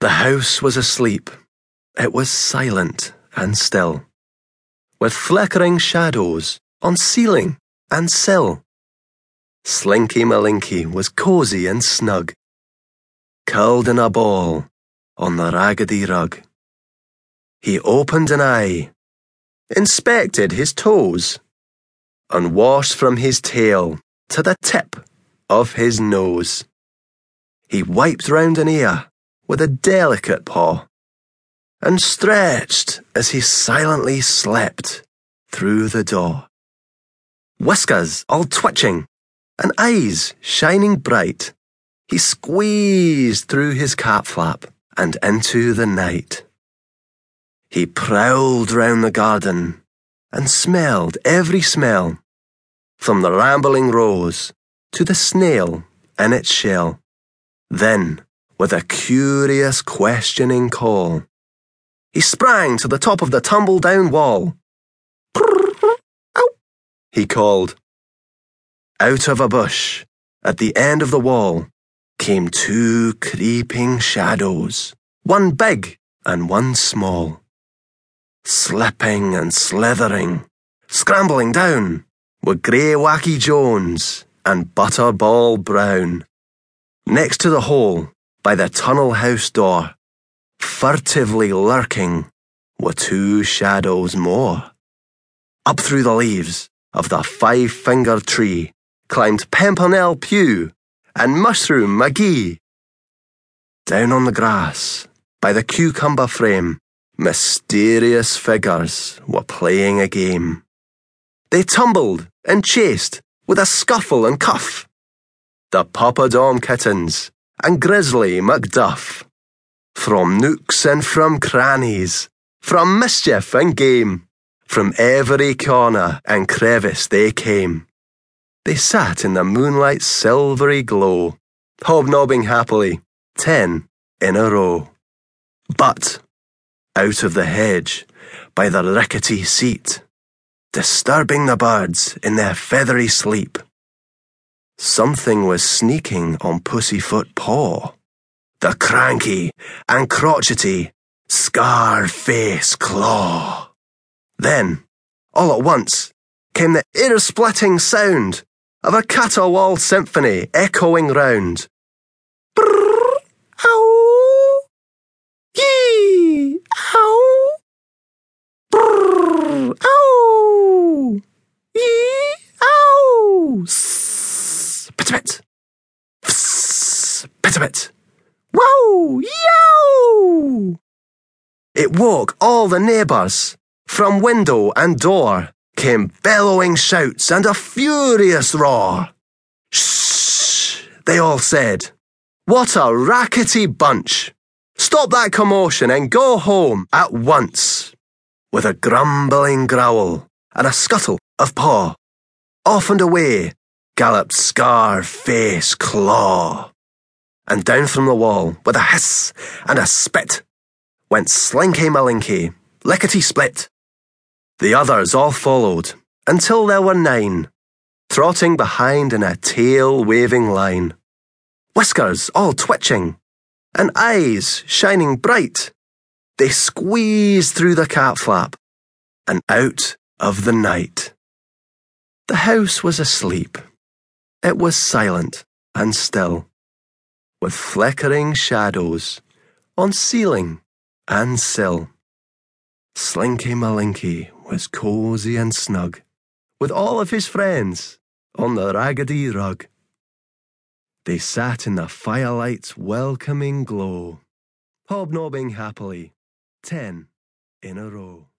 The house was asleep. It was silent and still, with flickering shadows on ceiling and sill. Slinky Malinki was cosy and snug, curled in a ball on the raggedy rug. He opened an eye, inspected his toes, and washed from his tail to the tip of his nose. He wiped round an ear with a delicate paw and stretched as he silently slept through the door. Whiskers all twitching and eyes shining bright, he squeezed through his cap flap and into the night. He prowled round the garden and smelled every smell, from the rambling rose to the snail in its shell. Then, with a curious questioning call, he sprang to the top of the tumble down wall. He called. Out of a bush, at the end of the wall, came two creeping shadows, one big and one small. Slipping and slithering, scrambling down, were Greywacke Jones and Butterball Brown. Next to the hole, by the tunnel house door, furtively lurking, were two shadows more. Up through the leaves of the five fingered tree climbed Pimpernel Pew and Mushroom McGee. Down on the grass, by the cucumber frame, mysterious figures were playing a game. They tumbled and chased with a scuffle and cuff. The Puppadom kittens and Grizzly Macduff. From nooks and from crannies, from mischief and game, from every corner and crevice they came. They sat in the moonlight's silvery glow, hobnobbing happily, ten in a row. But, out of the hedge, by the rickety seat, disturbing the birds in their feathery sleep, something was sneaking on Pussyfoot Paw the cranky and crotchety Scarface Claw. Then, all at once, came the ear-splitting sound of a caterwaul symphony echoing round. Brrr, ow, yee, ow, brrr, ow, yee, fss, pit-a-pit. Yow! It woke all the neighbours. From window and door came bellowing shouts and a furious roar. Shh! They all said. What a rackety bunch! Stop that commotion and go home at once. With a grumbling growl and a scuttle of paw, off and away galloped Scarface Claw and down from the wall, with a hiss and a spit, went Slinky Malinki, lickety split. The others all followed, until there were nine, trotting behind in a tail waving line, whiskers all twitching, and eyes shining bright. They squeezed through the cat flap and out of the night. The house was asleep. It was silent and still with flickering shadows on ceiling and sill. Slinky Malinki was cosy and snug, with all of his friends on the raggedy rug. They sat in the firelight's welcoming glow, hobnobbing happily, ten in a row.